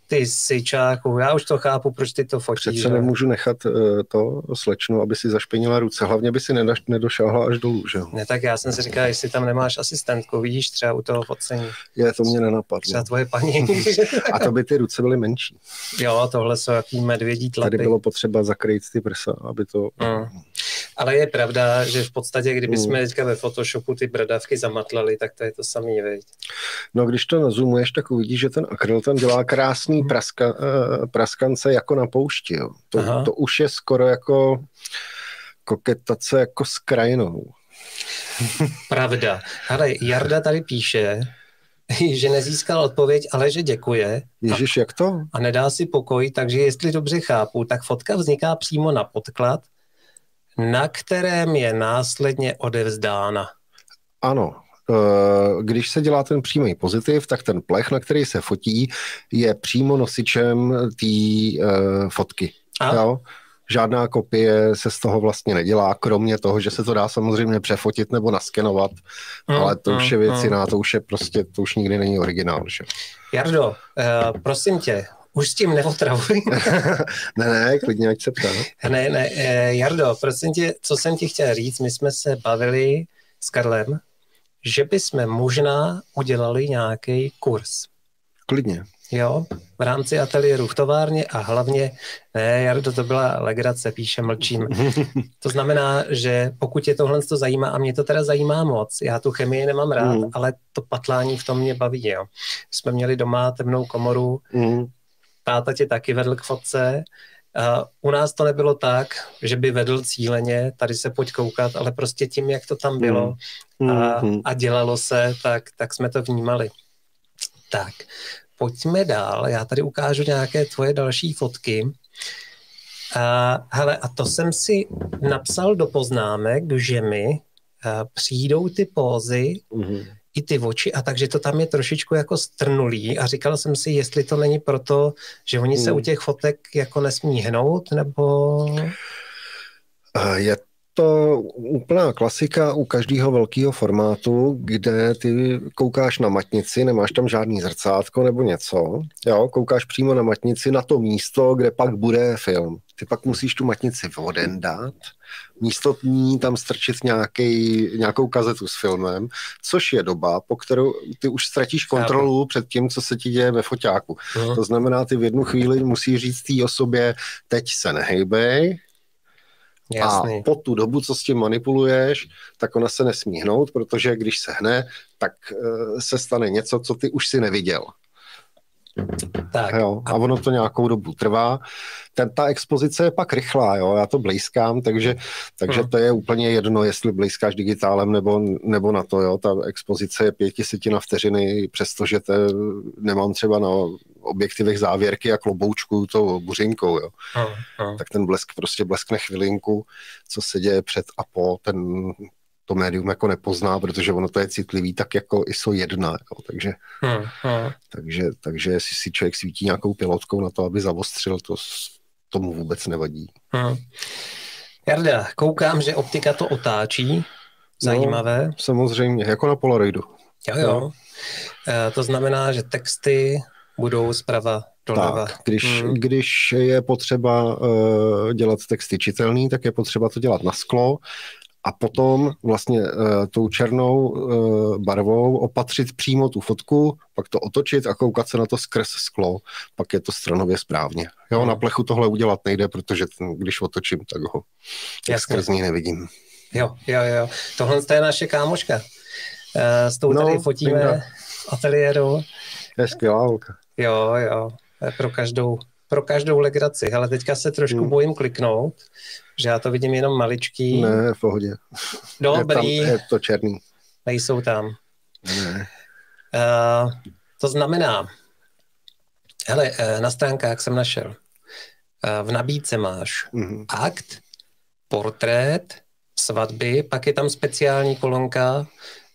ty syčáku, já už to chápu, proč ty to fotíš. Přece nemůžu nechat uh, to slečnu, aby si zašpinila ruce. Hlavně by si nedaš, nedošáhla až dolů, že Ne, tak já jsem si říkal, jestli tam nemáš asistentku, vidíš třeba u toho focení. Je, to mě nenapadlo. Třeba tvoje paní. A to by ty ruce byly menší. Jo, tohle jsou jaký medvědí tlapy. Tady bylo potřeba zakrýt ty prsa, aby to... Mm. Ale je pravda, že v podstatě, kdyby jsme mm. teďka ve Photoshopu ty bradavky zamatlali, tak to je to samý, veď. No když to nazumuješ, tak uvidíš, že ten akryl tam dělá krásný praska, uh, praskance jako na poušti. Jo. To, to už je skoro jako koketace jako s krajinou. Pravda. Ale Jarda tady píše, že nezískal odpověď, ale že děkuje. Ježíš, jak to? A nedá si pokoj, takže jestli dobře chápu, tak fotka vzniká přímo na podklad, na kterém je následně odevzdána. Ano, Eh, když se dělá ten přímý pozitiv, tak ten plech, na který se fotí, je přímo nosičem té uh, fotky. A? Jo? Žádná kopie se z toho vlastně nedělá, kromě toho, že se to dá samozřejmě přefotit nebo naskenovat, mm, ale to mm, už je věc mm. jiná, to už je prostě, to už nikdy není originál. Že? Jardo, uh, prosím tě, už s tím neotravuj. ne, ne, klidně, ať se ptá. Ne, ne, Jardo, prosím tě, co jsem ti chtěl říct, my jsme se bavili s Karlem že bychom možná udělali nějaký kurz. Klidně. Jo, v rámci ateliéru v továrně a hlavně, ne, Jardo, to byla legrace, píše, mlčím. To znamená, že pokud tě tohle to zajímá, a mě to teda zajímá moc, já tu chemii nemám rád, mm. ale to patlání v tom mě baví, jo. Jsme měli doma temnou komoru, mm. Táta tě taky vedl k fotce, Uh, u nás to nebylo tak, že by vedl cíleně, tady se pojď koukat, ale prostě tím, jak to tam bylo mm. a, mm-hmm. a dělalo se, tak, tak jsme to vnímali. Tak, pojďme dál. Já tady ukážu nějaké tvoje další fotky. A, hele, a to jsem si napsal do poznámek, že mi uh, přijdou ty pózy, mm-hmm i ty oči a takže to tam je trošičku jako strnulý a říkal jsem si, jestli to není proto, že oni se u hmm. těch fotek jako nesmí hnout, nebo... Je to úplná klasika u každého velkého formátu, kde ty koukáš na matnici, nemáš tam žádný zrcátko nebo něco, jo, koukáš přímo na matnici na to místo, kde pak bude film. Ty pak musíš tu matnici odendat, místo ní tam strčit nějaký, nějakou kazetu s filmem, což je doba, po kterou ty už ztratíš kontrolu před tím, co se ti děje ve foťáku. Uh-huh. To znamená, ty v jednu chvíli musíš říct té osobě, teď se nehejbej, Jasný. A po tu dobu, co s tím manipuluješ, tak ona se nesmí hnout, protože když se hne, tak uh, se stane něco, co ty už si neviděl. Tak. Jo, a ono to nějakou dobu trvá. Ten, ta expozice je pak rychlá, jo, já to blízkám, takže, takže hmm. to je úplně jedno, jestli blízkáš digitálem nebo, nebo na to, jo. Ta expozice je pětisetina vteřiny, přestože te, nemám třeba na objektivech závěrky a kloboučku to buřinkou, jo. Hmm. Hmm. Tak ten blesk prostě bleskne chvilinku, co se děje před a po, ten to médium jako nepozná, protože ono to je citlivý, tak jako ISO 1, jo, takže, hmm, hmm. takže, takže jestli si člověk svítí nějakou pilotkou na to, aby zavostřil, to tomu vůbec nevadí. Hmm. Jarda, koukám, že optika to otáčí, zajímavé. No, samozřejmě, jako na Polaroidu. Jo, jo. No. E, to znamená, že texty budou zprava doleva. Tak, když, hmm. když je potřeba uh, dělat texty čitelný, tak je potřeba to dělat na sklo a potom vlastně uh, tou černou uh, barvou opatřit přímo tu fotku, pak to otočit a koukat se na to skrz sklo, pak je to stranově správně. Jo, na plechu tohle udělat nejde, protože ten, když otočím, tak ho tak skrz ní nevidím. Jo, jo, jo. Tohle je naše kámoška. Uh, s tou no, tady fotíme ateliéru. Je skvělá holka. Jo, jo. Pro každou, pro každou legraci. Ale teďka se trošku hmm. bojím kliknout, že já to vidím jenom maličký. Ne, v pohodě. Dobrý. Je, tam, je to černý. Nejsou tam. Ne. Uh, to znamená, hele, uh, na stránkách jsem našel, uh, v nabídce máš mm-hmm. akt, portrét, svatby, pak je tam speciální kolonka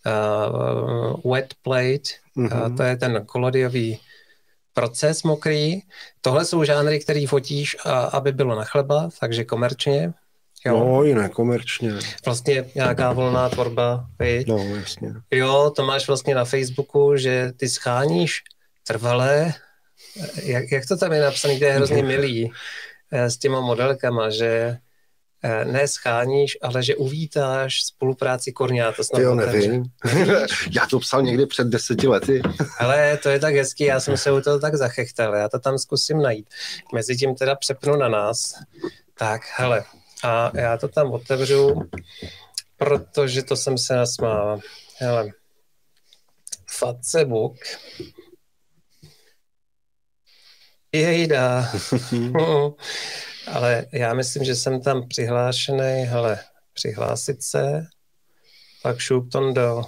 uh, wet plate, mm-hmm. uh, to je ten kolodiový proces mokrý. Tohle jsou žánry, který fotíš, a, aby bylo na chleba, takže komerčně. Jo. No, i nekomerčně. Vlastně nějaká volná tvorba. Viď? No, jasně. Jo, to máš vlastně na Facebooku, že ty scháníš trvalé, jak, jak to tam je napsané, kde je hrozně milý eh, s těma modelkama, že ne scháníš, ale že uvítáš spolupráci Korňa. To snad jo, nevím. já to psal někdy před deseti lety. Ale to je tak hezký, já jsem se u toho tak zachechtal, já to tam zkusím najít. Mezi tím teda přepnu na nás. Tak, hele, a já to tam otevřu, protože to jsem se nasmál. Hele, Facebook. Jejda. Ale já myslím, že jsem tam přihlášený, hele, přihlásit se, pak šup do...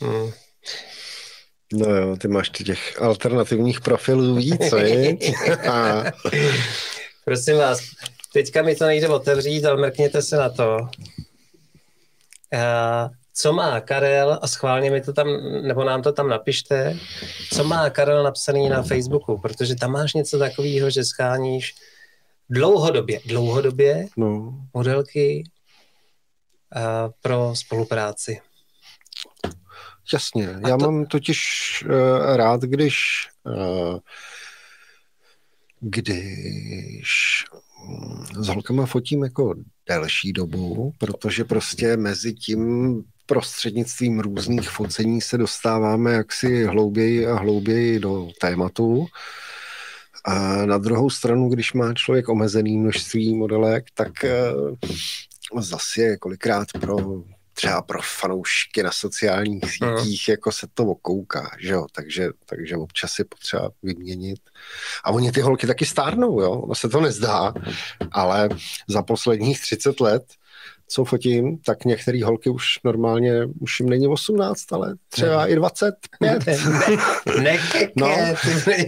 Hmm. No jo, ty máš těch alternativních profilů víc, Prosím vás, teďka mi to nejde otevřít, ale mrkněte se na to. Uh, co má Karel, a schválně mi to tam, nebo nám to tam napište, co má Karel napsaný na Facebooku, protože tam máš něco takového, že scháníš dlouhodobě, dlouhodobě no. modelky uh, pro spolupráci. Jasně, a já to... mám totiž uh, rád, když uh, když s holkama fotím jako delší dobu, protože prostě mezi tím prostřednictvím různých focení se dostáváme jaksi hlouběji a hlouběji do tématu. A na druhou stranu, když má člověk omezený množství modelek, tak eh, zase je kolikrát pro třeba pro fanoušky na sociálních sítích, uh. jako se to okouká, že jo, takže, takže občas je potřeba vyměnit. A oni ty holky taky stárnou, jo, ono se to nezdá, ale za posledních 30 let co fotím, tak některé holky už normálně, už jim není 18, ale třeba ne. i 25. Ne, ne, ne no. ty,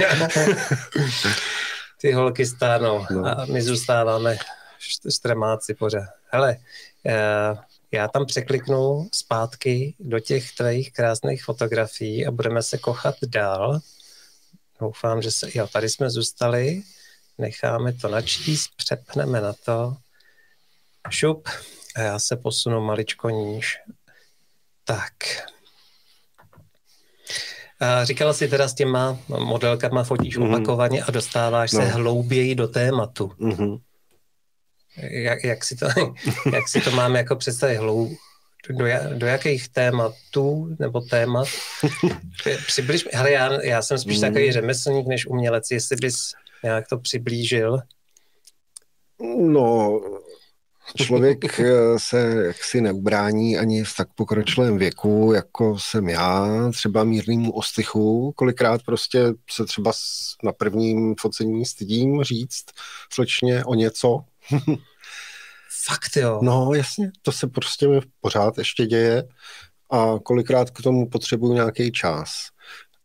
ty holky stárnou no. a my zůstáváme štremáci pořád. Hele, eh, já tam překliknu zpátky do těch tvých krásných fotografií a budeme se kochat dál. Doufám, že se... Jo, tady jsme zůstali. Necháme to načíst, přepneme na to. Šup. A já se posunu maličko níž. Tak. A říkala si teda s těma modelkama fotíš mm-hmm. opakovaně a dostáváš no. se hlouběji do tématu. Mm-hmm. Jak, jak, si to, jak si to máme jako představit hlou, do, do jakých tématů nebo témat? Přibliž, hele, já, já jsem spíš mm. takový řemeslník než umělec, jestli bys nějak to přiblížil. No, Člověk eh, se jaksi neubrání ani v tak pokročilém věku, jako jsem já, třeba mírnému ostychu. Kolikrát prostě se třeba na prvním focení stydím říct slečně o něco. Fakt jo? No jasně, to se prostě mi pořád ještě děje a kolikrát k tomu potřebuju nějaký čas.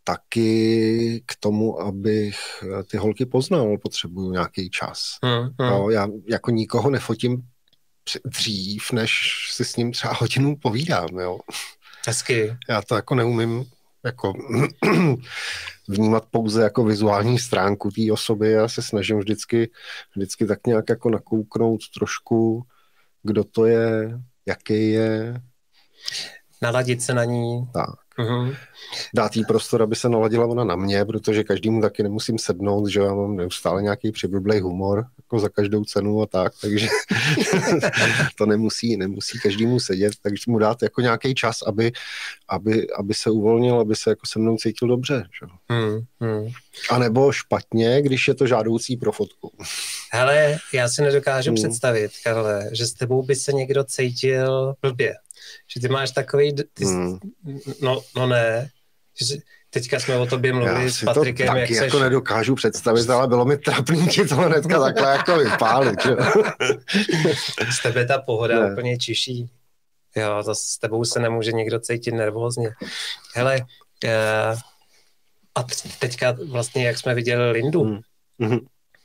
Taky k tomu, abych eh, ty holky poznal, potřebuju nějaký čas. Hmm, hmm. No, já jako nikoho nefotím dřív, než si s ním třeba hodinu povídám, jo. Hezky. Já to jako neumím jako vnímat pouze jako vizuální stránku té osoby. Já se snažím vždycky, vždycky tak nějak jako nakouknout trošku, kdo to je, jaký je. Naladit se na ní. Tak. Uh-huh. Dát jí prostor, aby se naladila ona na mě, protože každému taky nemusím sednout, že já mám neustále nějaký přiblblej humor, jako za každou cenu a tak, takže to nemusí, nemusí každému sedět, takže mu dát jako nějaký čas, aby, aby, aby se uvolnil, aby se jako se mnou cítil dobře. Že? Hmm, hmm. A nebo špatně, když je to žádoucí pro fotku. Hele, já si nedokážu hmm. představit, Karle, že s tebou by se někdo cítil blbě. Že ty máš takový, ty, hmm. no, no ne, že, teďka jsme o tobě mluvili s Patrikem, to jak seš... jako nedokážu představit, ale bylo mi trapný ti to hnedka takhle jako vypálit. Že? z tebe ta pohoda ne. úplně čiší. Jo, to s tebou se nemůže někdo cítit nervózně. Hele, uh, a teďka vlastně, jak jsme viděli Lindu, hmm. hmm.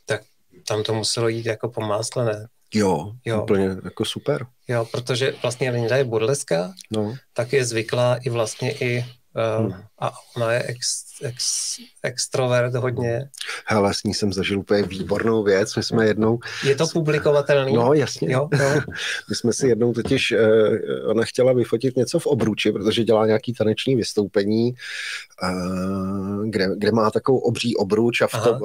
tak tam to muselo jít jako po másle, ne? Jo, jo, úplně jako super. Jo, protože vlastně Linda je burleska, no. tak je zvyklá i vlastně i Uh, hmm. A ona je ex, ex, extrovert hodně. Hele, s ní jsem zažil úplně výbornou věc. My jsme jednou... Je to publikovatelný? No, jasně. Jo, jo. My jsme si jednou totiž, uh, ona chtěla vyfotit něco v obruči, protože dělá nějaký taneční vystoupení, uh, kde, kde má takovou obří obruč a v tom,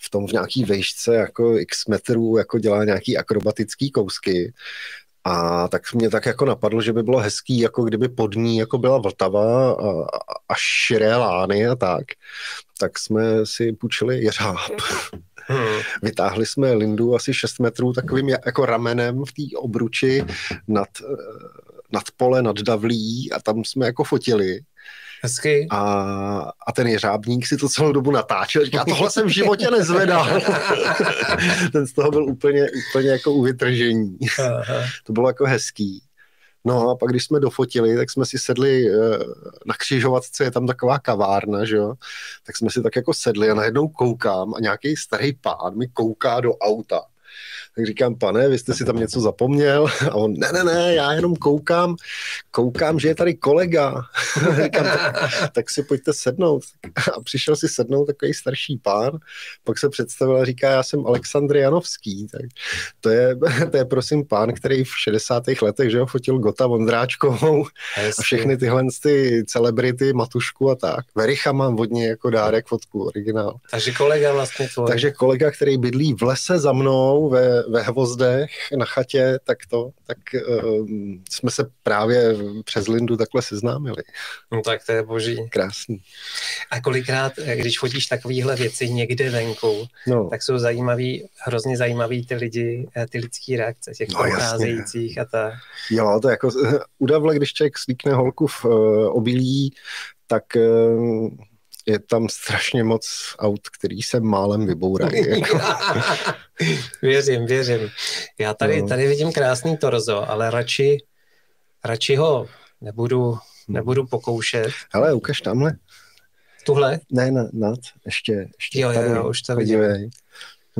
v tom v nějaký vejšce jako x metrů jako dělá nějaký akrobatický kousky. A tak mě tak jako napadlo, že by bylo hezký, jako kdyby pod ní jako byla Vltava a, a širé lány a tak. Tak jsme si půjčili jeřáb. Hmm. Vytáhli jsme Lindu asi 6 metrů takovým jako ramenem v té obruči nad, eh, nad pole, nad davlí a tam jsme jako fotili. Hezky. A, a ten jeřábník si to celou dobu natáčel. Říká, tohle jsem v životě nezvedal. ten z toho byl úplně, úplně jako u vytržení. to bylo jako hezký. No a pak, když jsme dofotili, tak jsme si sedli eh, na křižovatce, je tam taková kavárna, že jo? Tak jsme si tak jako sedli a najednou koukám a nějaký starý pán mi kouká do auta tak říkám, pane, vy jste si tam něco zapomněl? A on, ne, ne, ne, já jenom koukám, koukám, že je tady kolega. říkám, tak, tak si pojďte sednout. A přišel si sednout takový starší pán, pak se představil a říká, já jsem Aleksandr Janovský. Tak to je, to je prosím pán, který v 60. letech, že ho fotil Gota Vondráčkovou a všechny tyhle ty celebrity, Matušku a tak. Vericha mám vodně jako dárek fotku, originál. Takže kolega vlastně tvoj. Takže kolega, který bydlí v lese za mnou ve, ve Hvozdech na chatě, tak to, tak uh, jsme se právě přes Lindu takhle seznámili. No tak to je boží. Krásný. A kolikrát, když chodíš takovýhle věci někde venku, no. tak jsou zajímavý, hrozně zajímavý ty lidi, eh, ty lidský reakce těch no, procházejících a tak. Jo, to jako u Davle, když člověk slíkne holku v uh, obilí, tak uh, je tam strašně moc aut, který se málem vybourají. Jako. věřím, věřím. Já tady, no. tady vidím krásný torzo, ale radši, radši ho nebudu, nebudu pokoušet. Ale ukaž tamhle. Tuhle? Ne, na, nad, ještě, ještě jo, tady, jo, jo, už to vidím. Podívej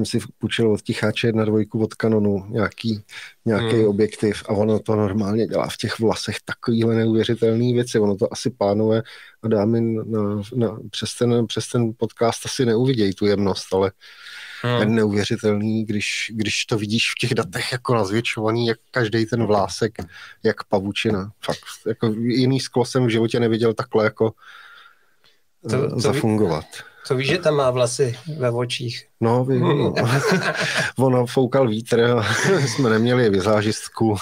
jsem si půjčil od ticháče na dvojku od Canonu nějaký, nějaký hmm. objektiv a ono to normálně dělá v těch vlasech takovýhle neuvěřitelné věci. Ono to asi pánové a dámy na, na, přes, ten, přes ten podcast asi neuvidějí tu jemnost, ale hmm. je neuvěřitelný, když, když to vidíš v těch datech jako nazvětšovaný, jak každý ten vlásek, jak pavučina. Fakt, jako jiný sklo jsem v životě neviděl takhle jako to, to zafungovat. Ví, to víš, že tam má vlasy ve očích. No, vím. No. ono foukal vítr jsme neměli vizážistku. uh,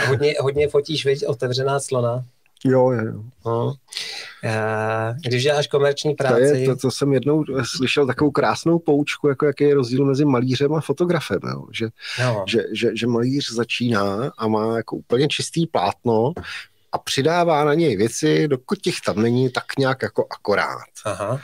hodně, hodně fotíš, viď, otevřená slona. Jo, jo. No. Uh, když děláš komerční práci... To, je, to, to jsem jednou slyšel takovou krásnou poučku, jako jaký je rozdíl mezi malířem a fotografem. Jo? Že, no. že, že, že malíř začíná a má jako úplně čistý plátno, a přidává na něj věci, dokud těch tam není, tak nějak jako akorát. Aha.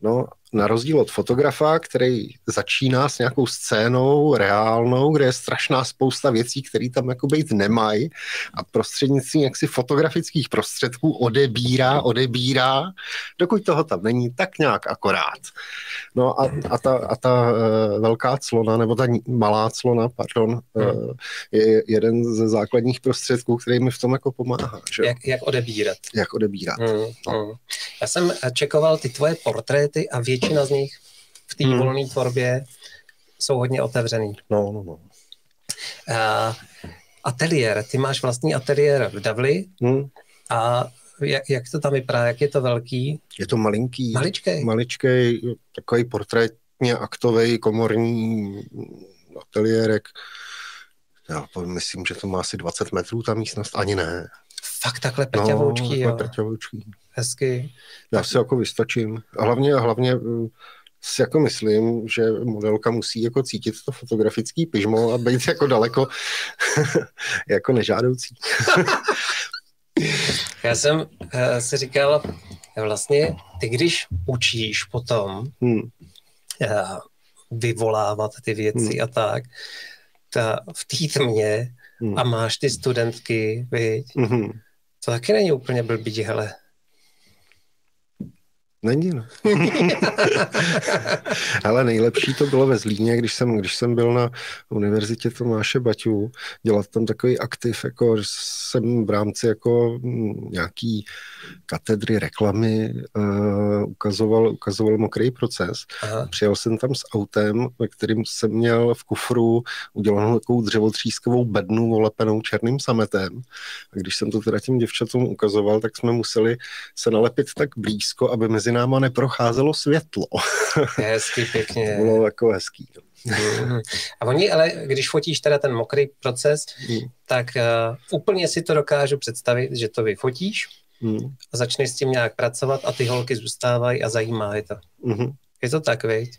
No, na rozdíl od fotografa, který začíná s nějakou scénou reálnou, kde je strašná spousta věcí, které tam jako být nemají a prostřednictvím jaksi fotografických prostředků odebírá, odebírá, dokud toho tam není, tak nějak akorát. No a, a ta, a ta uh, velká clona, nebo ta malá clona, pardon, uh, je jeden ze základních prostředků, který mi v tom jako pomáhá. Že? Jak, jak odebírat. Jak odebírat. Hmm, no. hmm. Já jsem čekoval ty tvoje portréty a větší většina z nich v té hmm. volné tvorbě jsou hodně otevřený. No, no, no. Uh, ateliér, ty máš vlastní ateliér v Davli hmm. a jak, jak to tam vypadá, jak je to velký? Je to malinký. Maličkej. Maličkej, takový portrétně aktový komorní ateliérek. Já myslím, že to má asi 20 metrů ta místnost, ani ne. Fakt takhle prťavoučký, no, jo. Hezky. Já si jako vystačím. A hlavně, hlavně eh, si jako myslím, že modelka musí jako cítit to fotografický pyžmo a být jako daleko jako nežádoucí. Já jsem uh, si říkal, vlastně ty když učíš potom hmm. uh, vyvolávat ty věci hmm. a tak, ta, v té tmě hmm. a máš ty studentky, viď? Hmm. To taky není úplně blbý, hele. Není, no. Ale nejlepší to bylo ve Zlíně, když jsem, když jsem byl na univerzitě Tomáše Baťů, dělat tam takový aktiv, jako jsem v rámci jako mm, nějaký katedry reklamy uh, ukazoval, ukazoval mokrý proces. Aha. Přijel jsem tam s autem, ve kterým jsem měl v kufru udělanou takovou dřevotřískovou bednu olepenou černým sametem. A když jsem to teda těm děvčatům ukazoval, tak jsme museli se nalepit tak blízko, aby mezi náma neprocházelo světlo. Hezky, pěkně. to bylo jako hezký. Mm. A oni, ale když fotíš teda ten mokrý proces, mm. tak uh, úplně si to dokážu představit, že to vyfotíš mm. a začneš s tím nějak pracovat a ty holky zůstávají a zajímá je to. Mm. Je to tak, viď?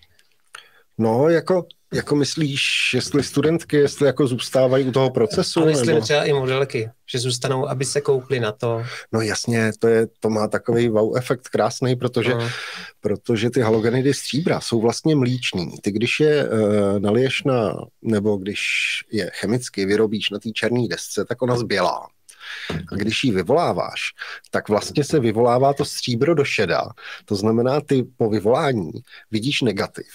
No, jako jako myslíš, jestli studentky, jestli jako zůstávají u toho procesu? A myslím nebo... třeba i modelky, že zůstanou, aby se koukli na to. No jasně, to, je, to má takový wow efekt krásný, protože, no. protože ty halogenidy stříbra jsou vlastně mlíční. Ty když je uh, naliješ na, nebo když je chemicky vyrobíš na té černé desce, tak ona zbělá. A když ji vyvoláváš, tak vlastně se vyvolává to stříbro do šeda. To znamená, ty po vyvolání vidíš negativ.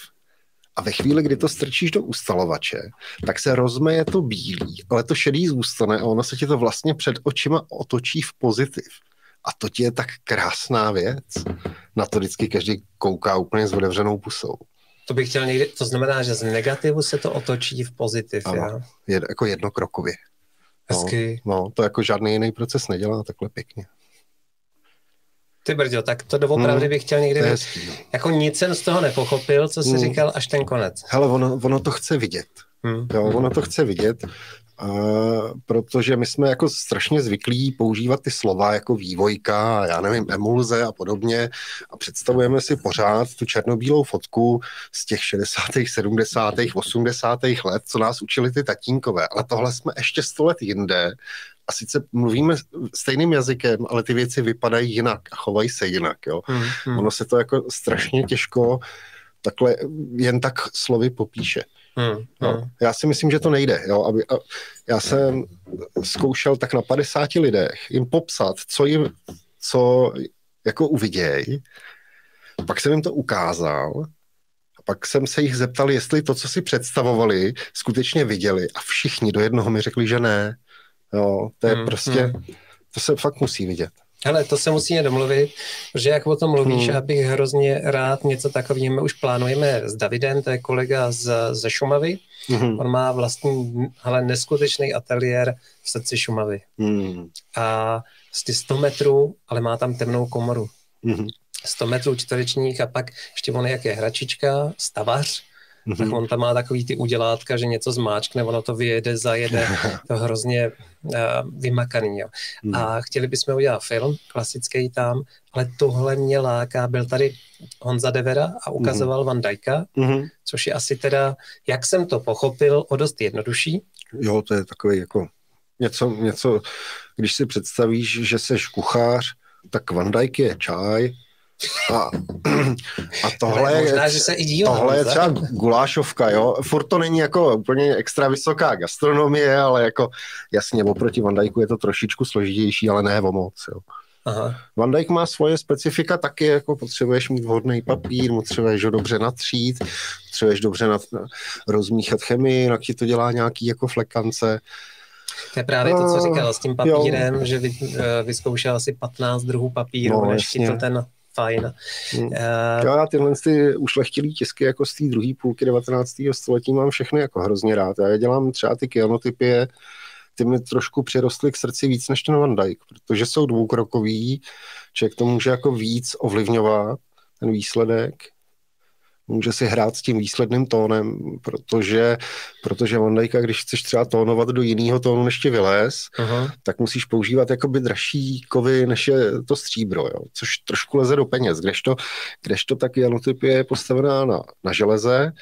A ve chvíli, kdy to strčíš do ustalovače, tak se rozmeje to bílý, ale to šedý zůstane a ono se ti to vlastně před očima otočí v pozitiv. A to ti je tak krásná věc. Na to vždycky každý kouká úplně s otevřenou pusou. To bych chtěl někdy, to znamená, že z negativu se to otočí v pozitiv, ano, já? Je, jako jednokrokově. Hezky. No, no, to jako žádný jiný proces nedělá takhle pěkně. Ty brďo, tak to doopravdy hmm, bych chtěl někdy... To hezký, no. Jako nic jsem z toho nepochopil, co jsi hmm. říkal, až ten konec. Hele, ono, ono to chce vidět. Hmm. Jo, ono to chce vidět, Uh, protože my jsme jako strašně zvyklí používat ty slova jako vývojka, já nevím, emulze a podobně a představujeme si pořád tu černobílou fotku z těch 60., 70., 80. let, co nás učili ty tatínkové, ale tohle jsme ještě sto let jinde a sice mluvíme stejným jazykem, ale ty věci vypadají jinak a chovají se jinak. Jo? Hmm, hmm. Ono se to jako strašně těžko takhle jen tak slovy popíše. Hmm, no, hmm. Já si myslím, že to nejde. Jo? Aby, a já jsem zkoušel tak na 50 lidech jim popsat, co jim, co jako uviděj, pak jsem jim to ukázal a pak jsem se jich zeptal, jestli to, co si představovali, skutečně viděli a všichni do jednoho mi řekli, že ne. Jo, to je hmm, prostě, hmm. to se fakt musí vidět. Ale to se musíme domluvit, protože jak o tom mluvíš, hmm. abych hrozně rád něco takového, my už plánujeme s Davidem, to je kolega z, ze Šumavy, hmm. on má vlastní, ale neskutečný ateliér v srdci Šumavy. Hmm. A z ty 100 metrů, ale má tam temnou komoru. Hmm. 100 metrů čtverečních a pak ještě on jak je hračička, stavař, mm-hmm. tak on tam má takový ty udělátka, že něco zmáčkne, ono to vyjede, zajede, to hrozně uh, vymakaný. Jo. Mm. A chtěli bychom udělat film, klasický tam, ale tohle mě láká, byl tady Honza Devera a ukazoval mm. Van Dijka, mm-hmm. což je asi teda, jak jsem to pochopil, o dost jednodušší. Jo, to je takový jako něco, něco, když si představíš, že seš kuchař, tak Van Dijk je čaj, a, a tohle, možná, že se i dílám, tohle je třeba gulášovka, jo. Furt to není jako úplně extra vysoká gastronomie, ale jako jasně, oproti Van Dijku je to trošičku složitější, ale ne o moc, jo. Aha. Van Dijk má svoje specifika taky, jako potřebuješ mít vhodný papír, potřebuješ ho dobře natřít, potřebuješ dobře nat, rozmíchat chemii, jinak ti to dělá nějaký jako flekance. To je právě to, co říkal s tím papírem, jo. že vy, eh, vyzkoušel asi 15 druhů papíru, no, než ti to ten fajn. Hmm. Uh, já tyhle ty ušlechtilý tisky jako z té druhé půlky 19. století mám všechny jako hrozně rád. Já dělám třeba ty kianotypie, ty mi trošku přirostly k srdci víc než ten Van Dijk, protože jsou dvoukrokový, člověk to může jako víc ovlivňovat, ten výsledek, může si hrát s tím výsledným tónem, protože, protože Van Dijka, když chceš třeba tónovat do jiného tónu, než ti vylez, Aha. tak musíš používat jakoby dražší kovy, než je to stříbro, jo? což trošku leze do peněz, kdežto, kdežto tak janotyp je postavená na, na železe,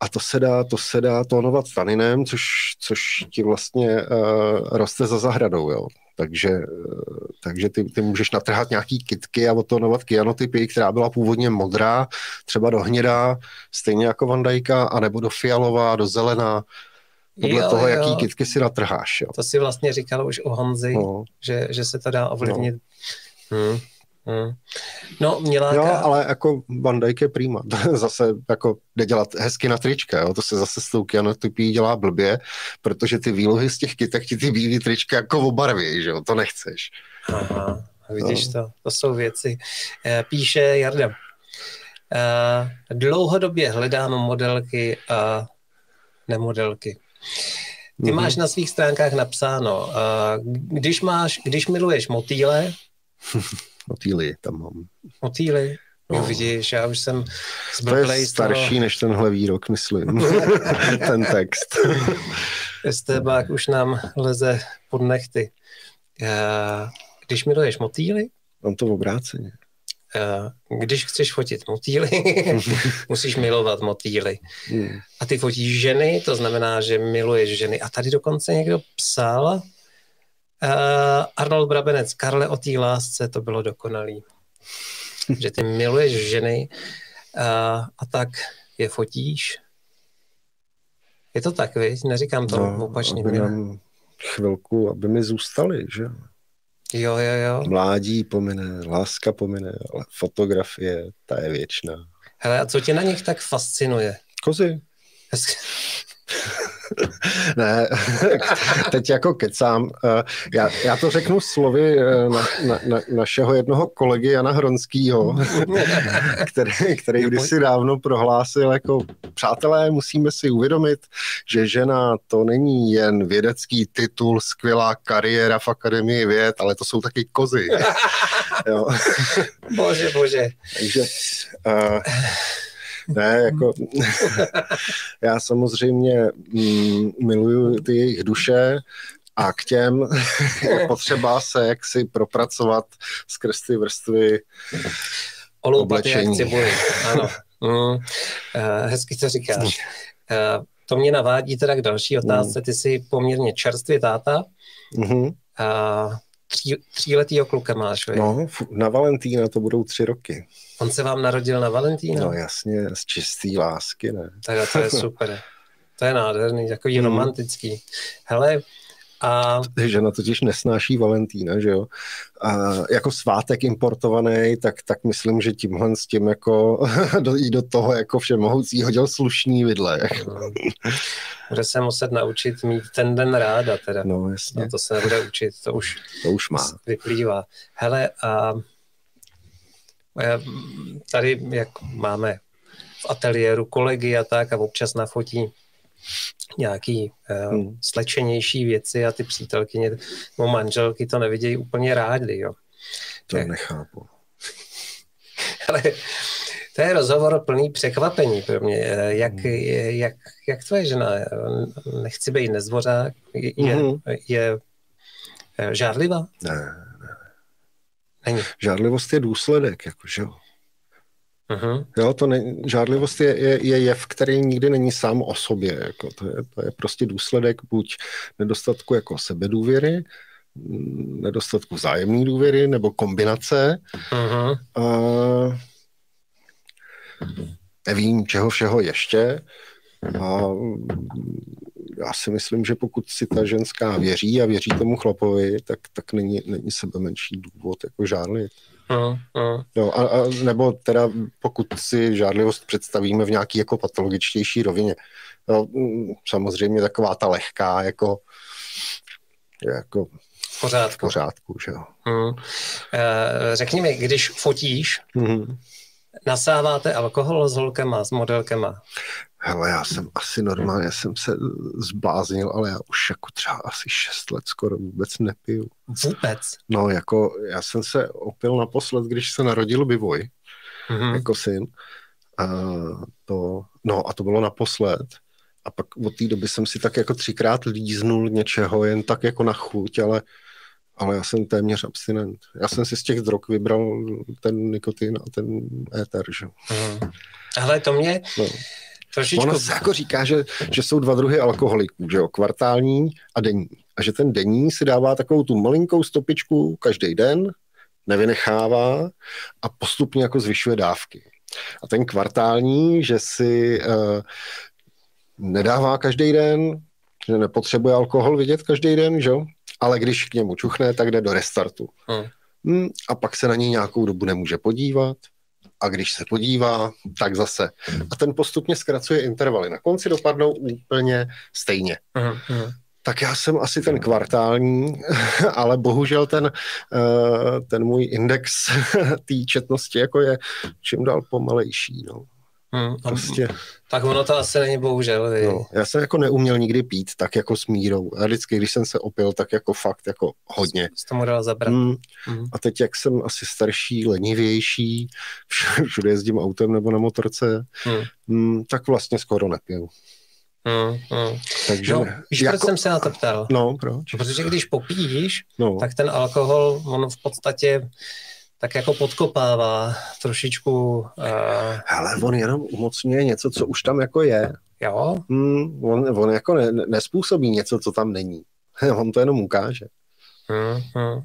a to se dá, to se dá tónovat taninem, což, což ti vlastně uh, roste za zahradou, jo. Takže, uh, takže ty, ty můžeš natrhat nějaký kitky a otónovat kyanotypy, která byla původně modrá, třeba do hnědá, stejně jako Vandajka, anebo do fialová, do zelená, podle jo, toho, jo. jaký kitky si natrháš. Jo. To si vlastně říkal už o Honzi, no. že, že se to dá ovlivnit. No. Hmm. Hmm. No, měla Jo, ale jako Van Dijk je prýma. zase jako jde dělat hezky na trička, jo? to se zase s tou kyanotypí dělá blbě, protože ty výlohy z těch kytek ti ty bílé trička jako obarví, že jo, to nechceš. Aha, vidíš no. to, to jsou věci. Eh, píše Jarda, eh, dlouhodobě hledám modelky a nemodelky. Ty mm-hmm. máš na svých stránkách napsáno, eh, když máš, když miluješ motýle, Motýly tam mám. Motýly? No. Vidíš, já už jsem To je starší toho... než tenhle výrok, myslím. Ten text. Estebák už nám leze pod nechty. Když miluješ motýly? Mám to v obráceně. Když chceš fotit motýly, musíš milovat motýly. A ty fotíš ženy, to znamená, že miluješ ženy. A tady dokonce někdo psal, Uh, Arnold Brabenec, Karle o té lásce, to bylo dokonalý. že ty miluješ ženy uh, a tak je fotíš. Je to tak, viď? Neříkám to no, opačně. Aby nám chvilku, aby mi zůstali, že? Jo, jo, jo. Mládí pomine, láska pomine, ale fotografie, ta je věčná. Hele, a co tě na nich tak fascinuje? Kozy. ne, teď jako kecám. Eh, já, já to řeknu slovy eh, na, na, na, našeho jednoho kolegy Jana Hronskýho, který, který kdysi dávno prohlásil jako přátelé, musíme si uvědomit, že žena to není jen vědecký titul, skvělá kariéra v Akademii věd, ale to jsou taky kozy. jo. Bože, bože. Takže uh, ne, jako já samozřejmě mm, miluju ty jejich duše a k těm je potřeba se jaksi propracovat skrz ty vrstvy oblečení. ano. Mm, uh, hezky to říkáš. Uh, to mě navádí teda k další otázce. Ty jsi poměrně čerstvý táta. Mm-hmm. Uh, tří, tříletýho kluka máš, vej? No, na Valentína to budou tři roky. On se vám narodil na Valentína? No jasně, z čistý lásky, ne? Tak to je super. To je nádherný, takový mm. romantický. Hele, a... Žena totiž nesnáší Valentína, že jo? A jako svátek importovaný, tak, tak myslím, že tímhle s tím jako jí do toho jako všemohoucí hodil slušný vidle. Bude se muset naučit mít ten den ráda teda. No jasně. No, to se nebude učit, to už, to už má. vyplývá. Hele, a tady, jak máme v ateliéru kolegy a tak a občas nafotí nějaký uh, hmm. slečenější věci a ty přítelkyně nebo manželky to nevidějí úplně rádi, jo. To jak... nechápu. Ale to je rozhovor plný překvapení pro mě. Eh, jak, hmm. jak, jak tvoje žena, nechci být nezdvořák, je, hmm. je, je žádlivá? Ne. Není. Žádlivost je důsledek, jakože jo. Uh-huh. Jo, to ne, žádlivost je, je, je jev, který nikdy není sám o sobě. Jako to, je, to je prostě důsledek buď nedostatku jako sebedůvěry, nedostatku vzájemné důvěry nebo kombinace. Uh-huh. A, nevím, čeho všeho ještě. A já si myslím, že pokud si ta ženská věří a věří tomu chlapovi, tak, tak není, není sebe menší důvod jako žádlit. Uh, uh. Jo, a, a, nebo teda pokud si žádlivost představíme v nějaký jako patologičtější rovině. No, samozřejmě taková ta lehká, jako, jako v pořádku. V pořádku že jo. Uh, řekni mi, když fotíš, uh-huh. Nasáváte alkohol s holkama, s modelkama? Hele, já jsem asi normálně, jsem se zbláznil, ale já už jako třeba asi 6 let skoro vůbec nepiju. Vůbec? No, jako já jsem se opil naposled, když se narodil Bivoj, mm-hmm. jako syn. A to, no a to bylo naposled. A pak od té doby jsem si tak jako třikrát líznul něčeho, jen tak jako na chuť, ale ale já jsem téměř abstinent. Já jsem si z těch drog vybral ten nikotin a ten éter, že? Hmm. Ale to mě no. trošičku... Ono se jako říká, že, že jsou dva druhy alkoholiků, že jo? Kvartální a denní. A že ten denní si dává takovou tu malinkou stopičku každý den, nevynechává a postupně jako zvyšuje dávky. A ten kvartální, že si uh, nedává každý den, že nepotřebuje alkohol vidět každý den, že jo? Ale když k němu čuchne, tak jde do restartu. Hmm. Hmm, a pak se na něj nějakou dobu nemůže podívat a když se podívá, tak zase. A ten postupně zkracuje intervaly. Na konci dopadnou úplně stejně. Hmm. Hmm. Tak já jsem asi ten kvartální, ale bohužel ten, eh, ten můj index té četnosti jako je čím dál pomalejší. No. Hmm, prostě. Tak ono to asi není bohužel. No, já jsem jako neuměl nikdy pít tak jako s mírou. A vždycky, když jsem se opil, tak jako fakt jako hodně. Jsi tomu dal zabrat. Hmm. Hmm. A teď, jak jsem asi starší, lenivější, všude jezdím autem nebo na motorce, hmm. Hmm, tak vlastně skoro nepiju. Hmm, hmm. Takže no, víš, jako... proč jsem se na to ptal? No, proč? Protože když popíš, no. tak ten alkohol, on v podstatě tak jako podkopává trošičku. Uh... Ale on jenom umocňuje něco, co už tam jako je. Jo? Hmm, on, on jako ne, nespůsobí něco, co tam není. on to jenom ukáže. Hmm, hmm.